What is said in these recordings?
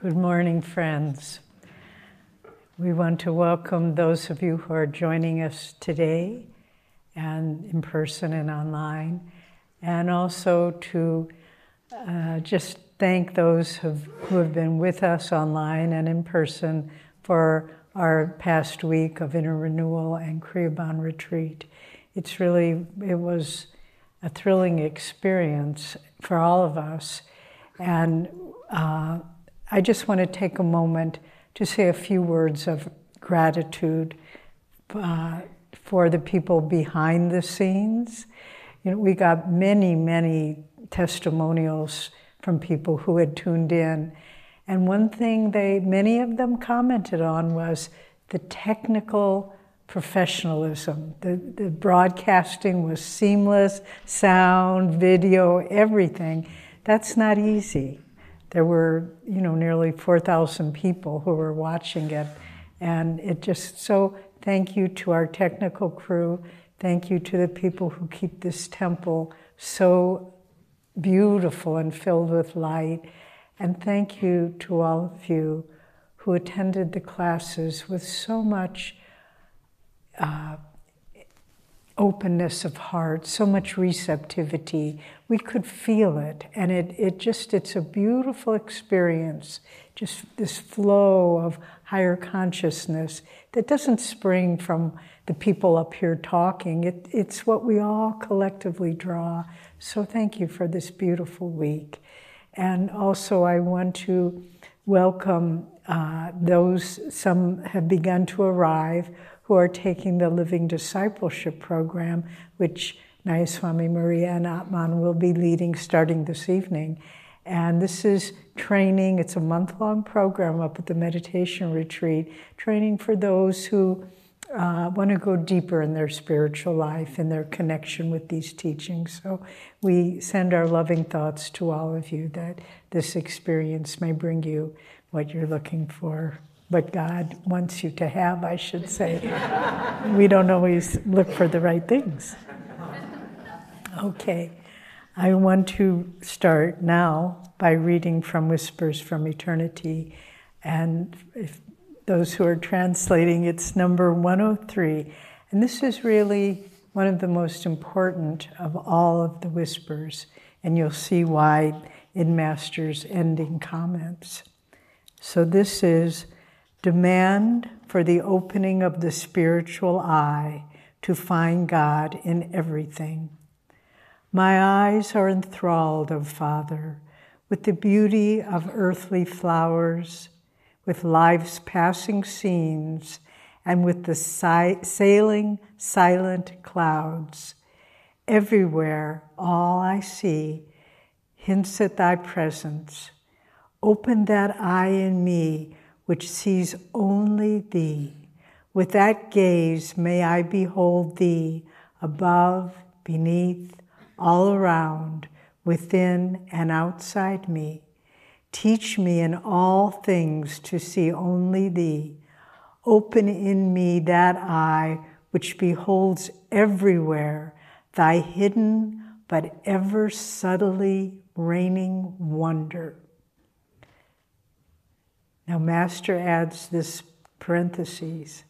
Good morning, friends. We want to welcome those of you who are joining us today and in person and online, and also to uh, just thank those who have been with us online and in person for our past week of inner renewal and Kriya retreat. It's really, it was a thrilling experience for all of us. And uh, I just want to take a moment to say a few words of gratitude uh, for the people behind the scenes. You know, we got many, many testimonials from people who had tuned in. And one thing they, many of them commented on was the technical professionalism. The, the broadcasting was seamless, sound, video, everything. That's not easy. There were, you know, nearly 4,000 people who were watching it. And it just so thank you to our technical crew. Thank you to the people who keep this temple so beautiful and filled with light. And thank you to all of you who attended the classes with so much uh, openness of heart, so much receptivity. We could feel it, and it, it just, it's a beautiful experience, just this flow of higher consciousness that doesn't spring from the people up here talking. It, it's what we all collectively draw so thank you for this beautiful week. And also, I want to welcome uh, those, some have begun to arrive, who are taking the Living Discipleship program, which Nayaswami Maria and Atman will be leading starting this evening. And this is training, it's a month long program up at the meditation retreat, training for those who uh, want to go deeper in their spiritual life and their connection with these teachings. So we send our loving thoughts to all of you that this experience may bring you what you're looking for, what God wants you to have, I should say. we don't always look for the right things. Okay, I want to start now by reading from Whispers from Eternity. And if those who are translating, it's number 103. And this is really one of the most important of all of the whispers, and you'll see why in Master's ending comments. So, this is demand for the opening of the spiritual eye to find God in everything. My eyes are enthralled, O Father, with the beauty of earthly flowers with life's passing scenes and with the si- sailing silent clouds. Everywhere, all I see hints at thy presence. Open that eye in me which sees only thee. With that gaze, may I behold thee above, beneath, all around, within and outside me. Teach me in all things to see only Thee. Open in me that eye which beholds everywhere Thy hidden but ever subtly reigning wonder. Now, Master adds this parenthesis.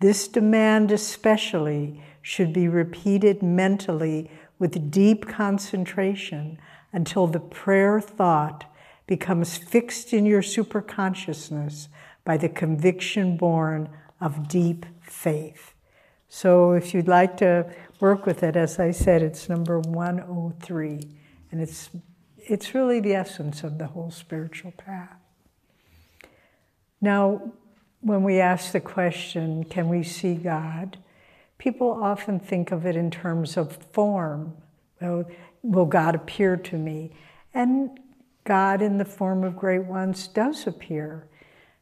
This demand, especially, should be repeated mentally with deep concentration until the prayer thought becomes fixed in your superconsciousness by the conviction born of deep faith. So if you'd like to work with it, as I said, it's number 103. And it's, it's really the essence of the whole spiritual path. Now, when we ask the question, can we see God? People often think of it in terms of form. Well, will God appear to me? And God in the form of great ones does appear.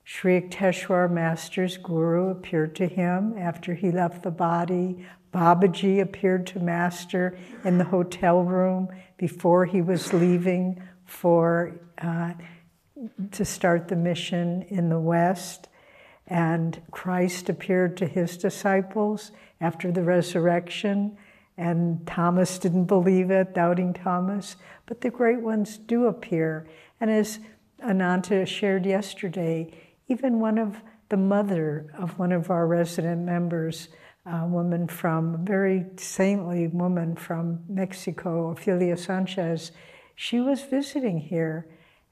Sri Yukteswar Master's guru appeared to him after he left the body. Babaji appeared to Master in the hotel room before he was leaving for uh, to start the mission in the West. And Christ appeared to his disciples after the resurrection and Thomas didn't believe it, doubting Thomas. But the great ones do appear. And as Ananta shared yesterday, even one of the mother of one of our resident members, a woman from, a very saintly woman from Mexico, Ophelia Sanchez, she was visiting here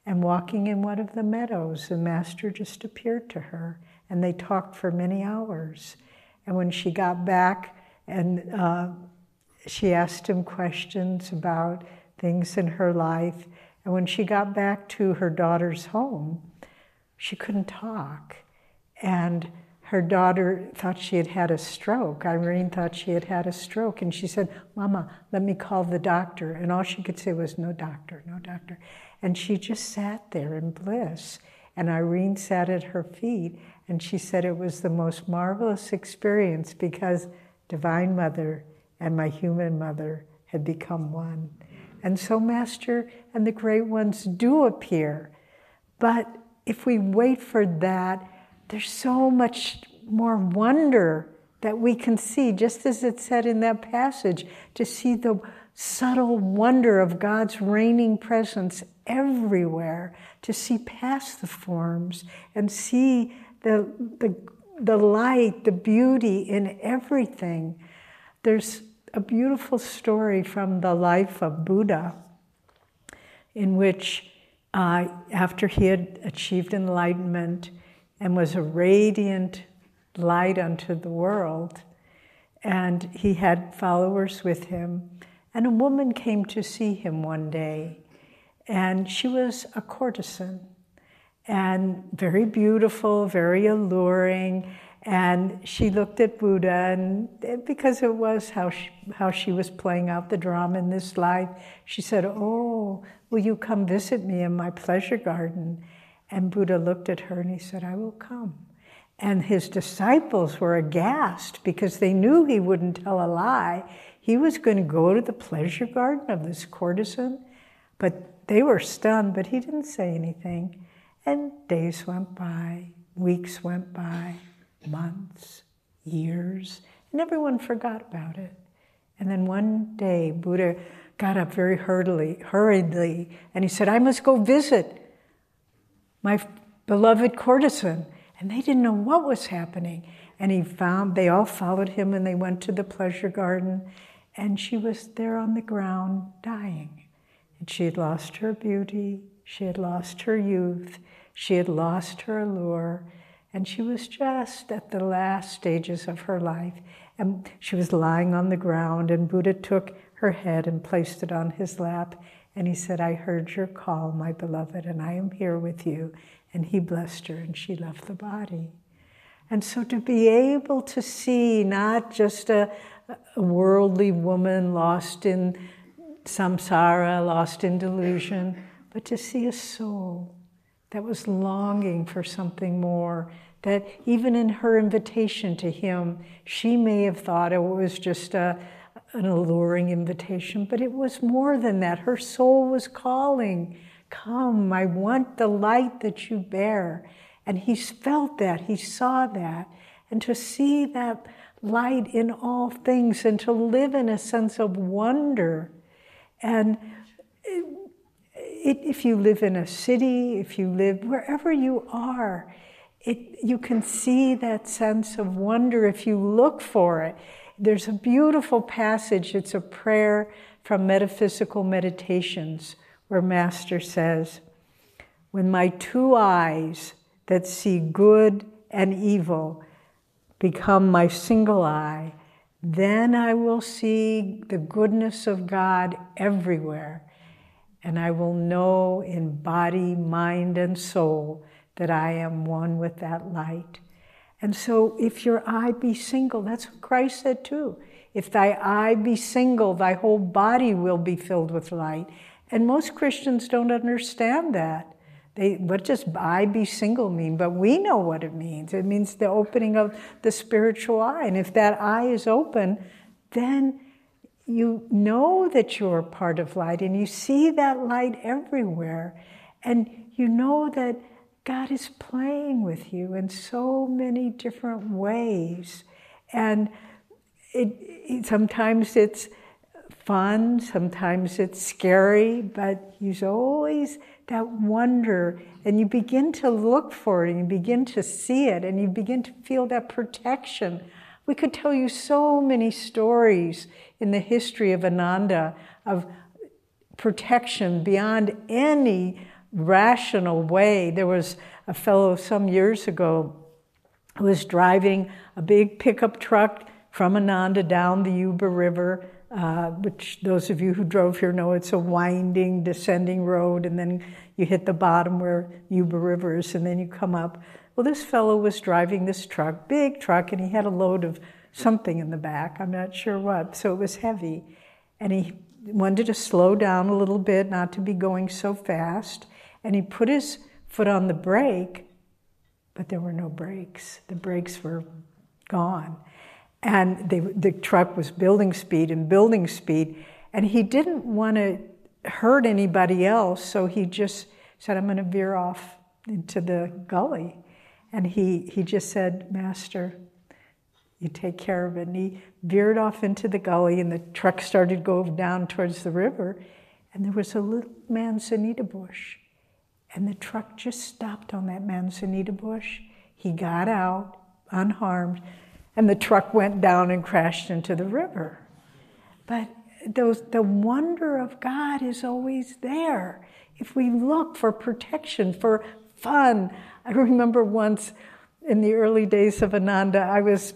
and walking in one of the meadows. The master just appeared to her, and they talked for many hours. And when she got back, and uh, she asked him questions about things in her life, and when she got back to her daughter's home, she couldn't talk. And her daughter thought she had had a stroke. Irene thought she had had a stroke. And she said, Mama, let me call the doctor. And all she could say was, No doctor, no doctor. And she just sat there in bliss. And Irene sat at her feet. And she said it was the most marvelous experience because Divine Mother and my human mother had become one. And so, Master and the great ones do appear. But if we wait for that, there's so much more wonder that we can see, just as it said in that passage, to see the subtle wonder of God's reigning presence everywhere, to see past the forms and see the, the, the light, the beauty in everything. There's a beautiful story from the life of Buddha in which, uh, after he had achieved enlightenment and was a radiant light unto the world, and he had followers with him, and a woman came to see him one day, and she was a courtesan and very beautiful, very alluring. And she looked at Buddha, and because it was how she, how she was playing out the drama in this life, she said, Oh, will you come visit me in my pleasure garden? And Buddha looked at her and he said, I will come. And his disciples were aghast because they knew he wouldn't tell a lie. He was going to go to the pleasure garden of this courtesan, but they were stunned, but he didn't say anything. And days went by, weeks went by, months, years, and everyone forgot about it. And then one day, Buddha got up very hurriedly, hurriedly and he said, I must go visit my beloved courtesan. And they didn't know what was happening. And he found, they all followed him and they went to the pleasure garden. And she was there on the ground dying. And she had lost her beauty, she had lost her youth, she had lost her allure, and she was just at the last stages of her life. And she was lying on the ground, and Buddha took her head and placed it on his lap. And he said, I heard your call, my beloved, and I am here with you. And he blessed her, and she left the body. And so to be able to see not just a, a worldly woman lost in samsara, lost in delusion, but to see a soul that was longing for something more. That even in her invitation to him, she may have thought it was just a, an alluring invitation, but it was more than that. Her soul was calling, Come, I want the light that you bear. And he felt that, he saw that. And to see that light in all things and to live in a sense of wonder. And it, if you live in a city, if you live wherever you are, it, you can see that sense of wonder if you look for it. There's a beautiful passage, it's a prayer from Metaphysical Meditations, where Master says, When my two eyes that see good and evil become my single eye, then I will see the goodness of God everywhere and I will know in body, mind, and soul that I am one with that light. And so, if your eye be single, that's what Christ said too. If thy eye be single, thy whole body will be filled with light. And most Christians don't understand that. They, what does eye be single mean? But we know what it means. It means the opening of the spiritual eye. And if that eye is open, then you know that you're part of light and you see that light everywhere. And you know that God is playing with you in so many different ways. And it, it, sometimes it's fun, sometimes it's scary, but He's always that wonder, and you begin to look for it, and you begin to see it, and you begin to feel that protection. We could tell you so many stories in the history of Ananda of protection beyond any rational way. There was a fellow some years ago who was driving a big pickup truck from Ananda down the Yuba River, uh, which those of you who drove here know it's a winding, descending road, and then you hit the bottom where Yuba River is, and then you come up. Well, this fellow was driving this truck, big truck, and he had a load of something in the back. I'm not sure what, so it was heavy. And he wanted to slow down a little bit, not to be going so fast. And he put his foot on the brake, but there were no brakes. The brakes were gone. And they, the truck was building speed and building speed. And he didn't want to hurt anybody else, so he just said, I'm going to veer off into the gully. And he, he just said, Master, you take care of it. And he veered off into the gully, and the truck started to go down towards the river. And there was a little manzanita bush. And the truck just stopped on that manzanita bush. He got out unharmed, and the truck went down and crashed into the river. But those, the wonder of God is always there. If we look for protection, for fun. I remember once in the early days of Ananda, I was,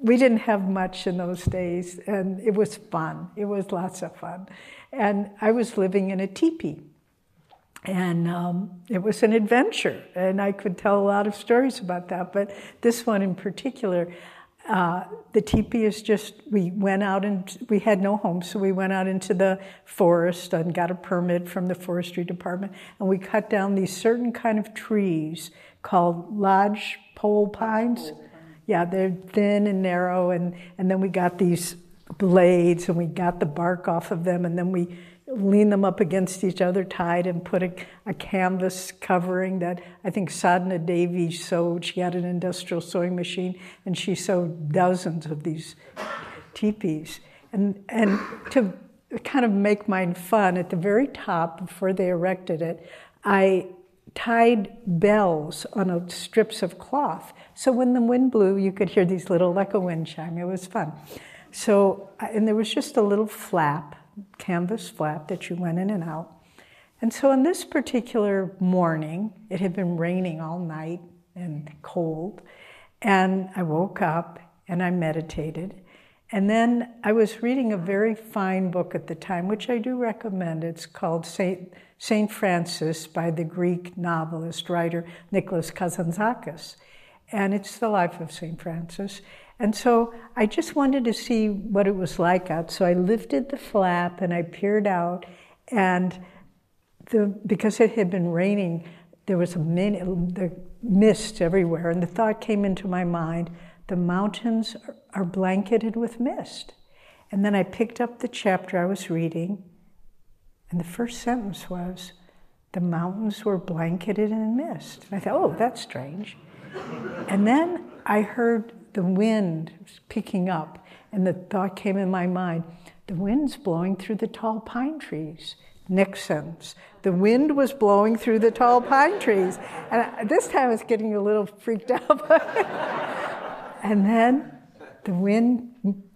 we didn't have much in those days, and it was fun. It was lots of fun. And I was living in a teepee. And um, it was an adventure, and I could tell a lot of stories about that. But this one in particular, uh, the teepee is just, we went out and we had no home, so we went out into the forest and got a permit from the forestry department, and we cut down these certain kind of trees called lodge pole pines. Yeah, they're thin and narrow, and, and then we got these blades and we got the bark off of them, and then we lean them up against each other tied and put a, a, canvas covering that I think Sadhana Devi sewed. She had an industrial sewing machine and she sewed dozens of these teepees. And, and to kind of make mine fun, at the very top, before they erected it, I tied bells on strips of cloth. So when the wind blew, you could hear these little, like a wind chime. It was fun. So, and there was just a little flap canvas flap that you went in and out. And so on this particular morning, it had been raining all night and cold, and I woke up and I meditated. And then I was reading a very fine book at the time, which I do recommend. It's called Saint, Saint Francis by the Greek novelist, writer Nicholas Kazantzakis. And it's the life of Saint Francis. And so I just wanted to see what it was like out. So I lifted the flap and I peered out, and the, because it had been raining, there was a the mist everywhere. And the thought came into my mind the mountains are blanketed with mist. And then I picked up the chapter I was reading, and the first sentence was, The mountains were blanketed in mist. And I thought, oh, that's strange. And then I heard the wind picking up, and the thought came in my mind the wind's blowing through the tall pine trees. Sentence. The wind was blowing through the tall pine trees. And I, this time I was getting a little freaked out. and then the wind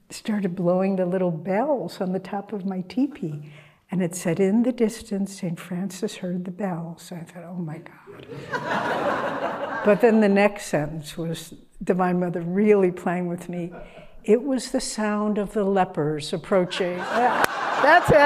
started blowing the little bells on the top of my teepee. And it said, In the distance, St. Francis heard the bells. I thought, oh my God. but then the next sentence was Divine Mother really playing with me. It was the sound of the lepers approaching. That's it.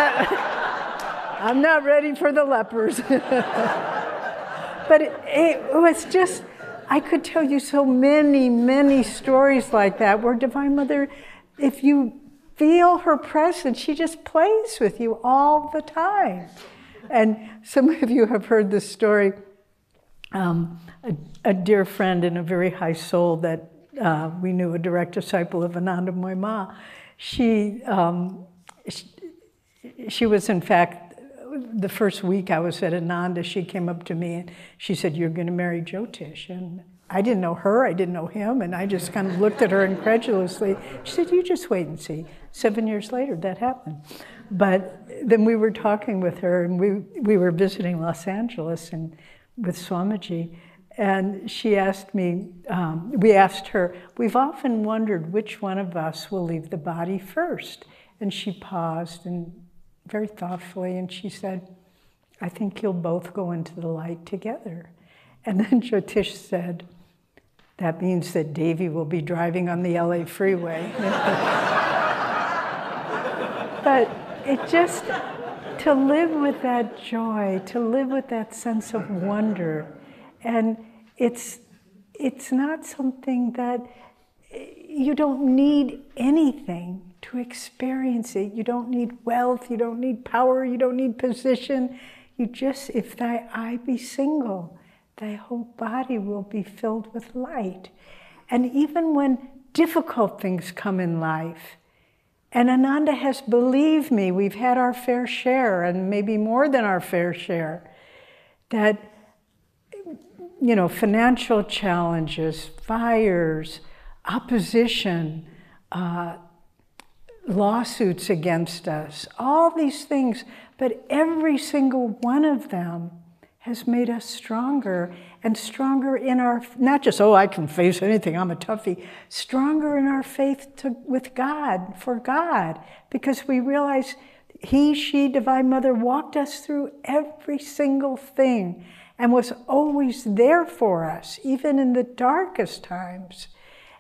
I'm not ready for the lepers. but it, it, was just, I could tell you so many, many stories like that where Divine Mother, if you feel her presence, she just plays with you all the time. And some of you have heard this story. Um, a, a, dear friend and a very high soul that uh, we knew, a direct disciple of Anandamayi Ma. She, um, she, she was, in fact, the first week I was at Ananda, she came up to me and she said, You're going to marry Jyotish. And I didn't know her, I didn't know him, and I just kind of looked at her incredulously. She said, You just wait and see. Seven years later, that happened. but then we were talking with her, and we, we were visiting Los Angeles and with Swamiji, and she asked me, um, we asked her, we've often wondered which one of us will leave the body first. And she paused and very thoughtfully, and she said, I think you'll both go into the light together. And then Jyotish said, That means that Devi will be driving on the LA freeway. but it just, to live with that joy, to live with that sense of wonder. And it's, it's not something that you don't need anything to experience it. You don't need wealth, you don't need power, you don't need position. You just, if thy eye be single, thy whole body will be filled with light. And even when difficult things come in life, and Ananda has believed me, we've had our fair share, and maybe more than our fair share, that, you know, financial challenges, fires, opposition, uh, lawsuits against us, all these things, but every single one of them has made us stronger and stronger in our, not just, oh, I can face anything, I'm a toughie, stronger in our faith to, with God, for God, because we realize He, she, Divine Mother walked us through every single thing and was always there for us, even in the darkest times.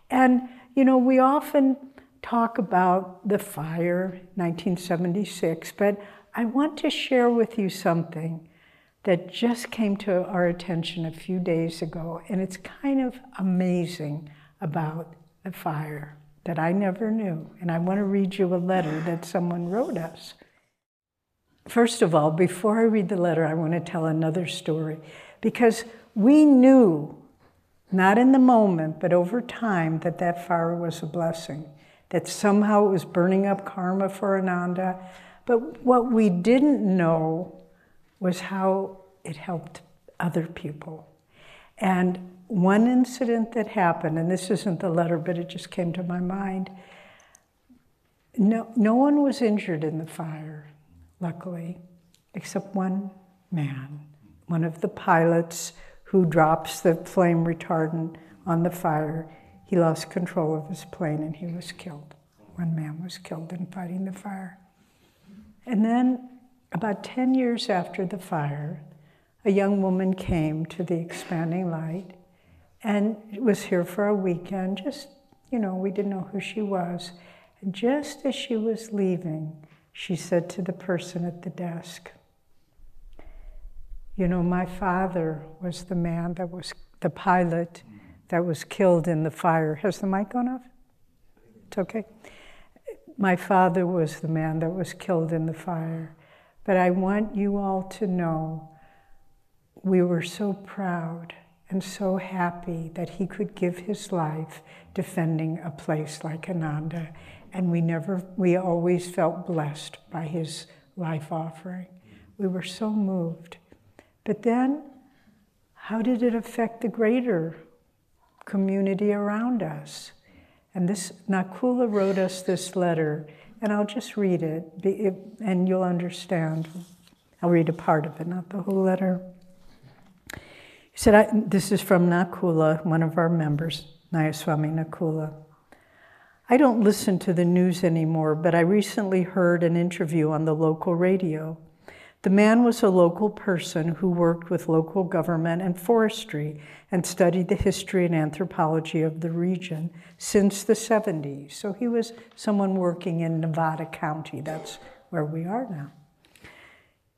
And, you know, we often talk about the fire, 1976, but I want to share with you something that just came to our attention a few days ago, and it's kind of amazing about the fire that I never knew. And I want to read you a letter that someone wrote us. First of all, before I read the letter, I want to tell another story because we knew, not in the moment, but over time, that that fire was a blessing, that somehow it was burning up karma for Ananda. But what we didn't know was how it helped other people. And one incident that happened, and this isn't the letter, but it just came to my mind. No, no one was injured in the fire, luckily, except one man, one of the pilots who drops the flame retardant on the fire. He lost control of his plane and he was killed. One man was killed in fighting the fire. And then about 10 years after the fire, a young woman came to the expanding light and was here for a weekend. Just, you know, we didn't know who she was. And just as she was leaving, she said to the person at the desk, You know, my father was the man that was the pilot that was killed in the fire. Has the mic gone off? It's okay. My father was the man that was killed in the fire. But I want you all to know we were so proud and so happy that he could give his life defending a place like Ananda. And we never, we always felt blessed by his life offering. We were so moved. But then, how did it affect the greater community around us? And this, Nakula wrote us this letter and I'll just read it, and you'll understand. I'll read a part of it, not the whole letter. He said, This is from Nakula, one of our members, Nayaswami Nakula. I don't listen to the news anymore, but I recently heard an interview on the local radio. The man was a local person who worked with local government and forestry and studied the history and anthropology of the region since the 70s. So he was someone working in Nevada County. That's where we are now.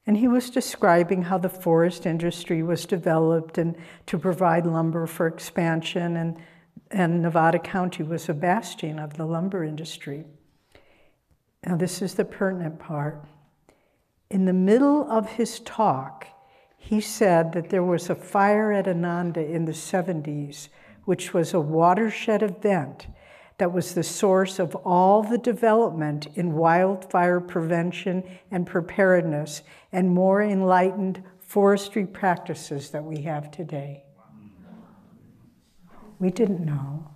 And he was describing how the forest industry was developed and to provide lumber for expansion, and, and Nevada County was a bastion of the lumber industry. Now, this is the pertinent part in the middle of his talk, he said that there was a fire at Ananda in the 70s, which was a watershed event that was the source of all the development in wildfire prevention and preparedness and more enlightened forestry practices that we have today. We didn't know,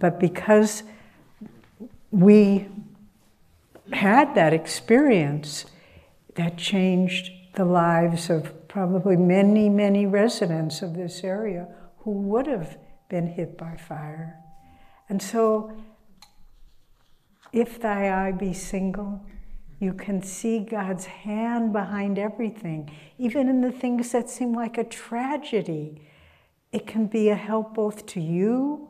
but because we had that experience that changed the lives of probably many, many residents of this area who would have been hit by fire. And so, if thy eye be single, you can see God's hand behind everything, even in the things that seem like a tragedy. It can be a help both to you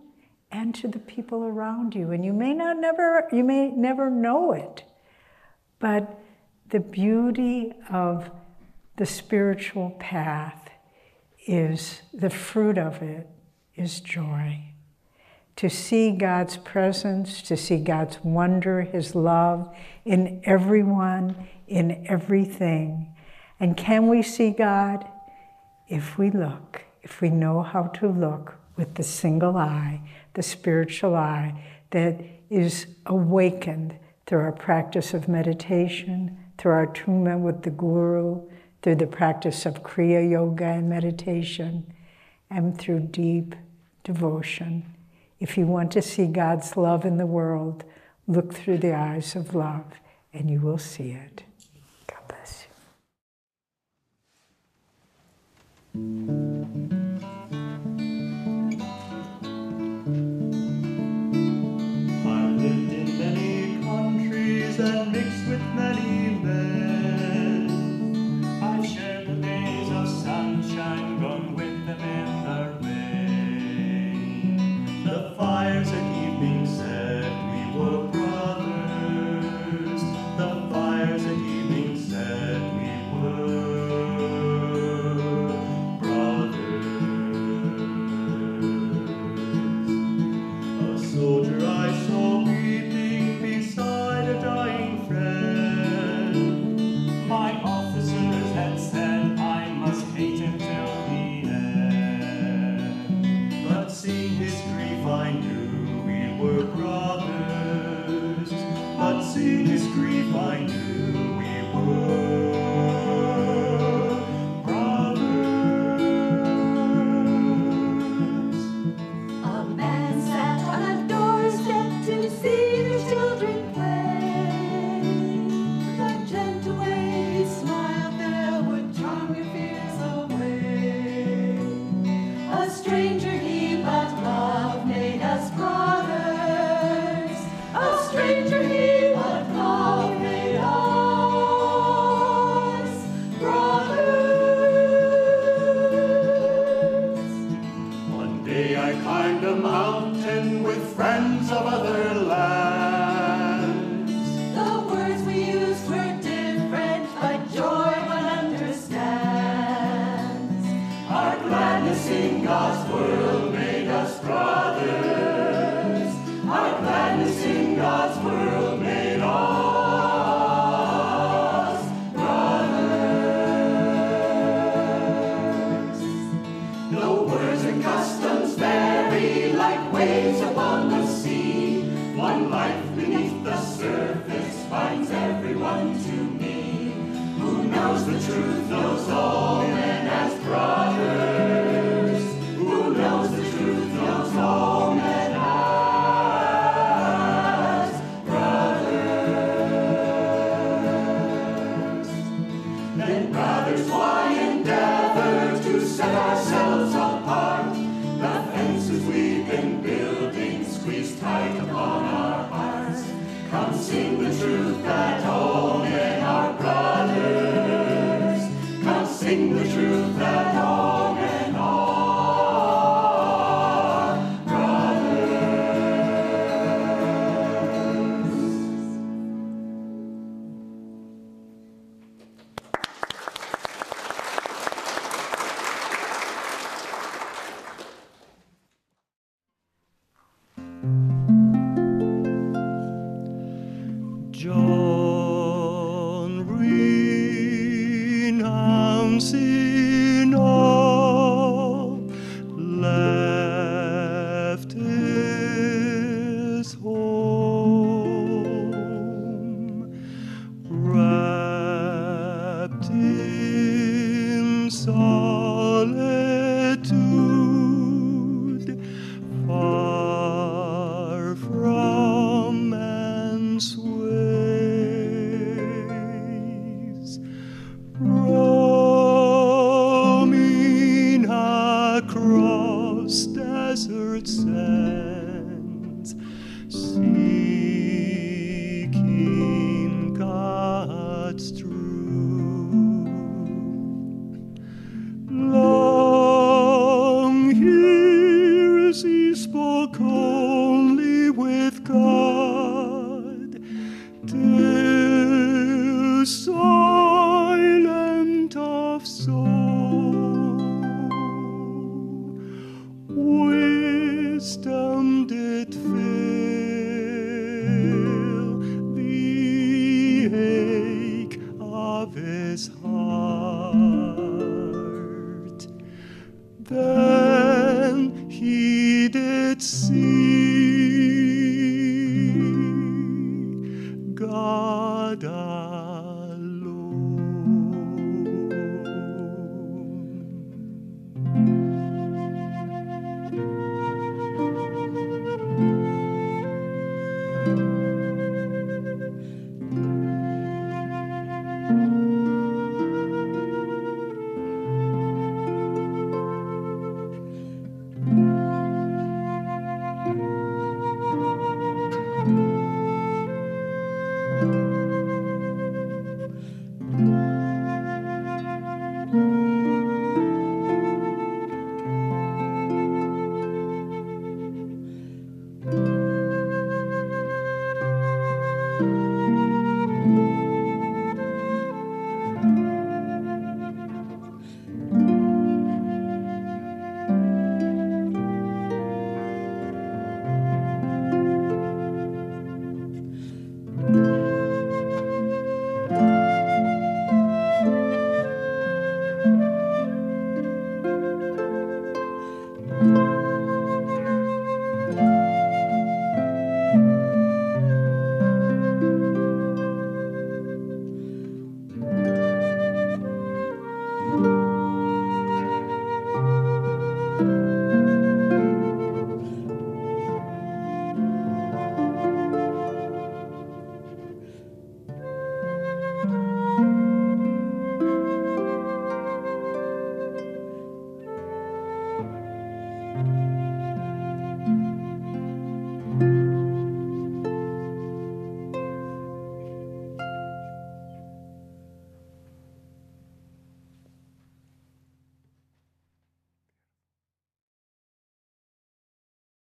and to the people around you. And you may not never you may never know it. But the beauty of the spiritual path is the fruit of it is joy to see God's presence, to see God's wonder, His love in everyone, in everything. And can we see God? If we look, if we know how to look with the single eye, the spiritual eye that is awakened through our practice of meditation, through our attunement with the Guru, through the practice of Kriya Yoga and meditation, and through deep devotion if you want to see God's love in the world, look through the eyes of love and you will see it. God bless you.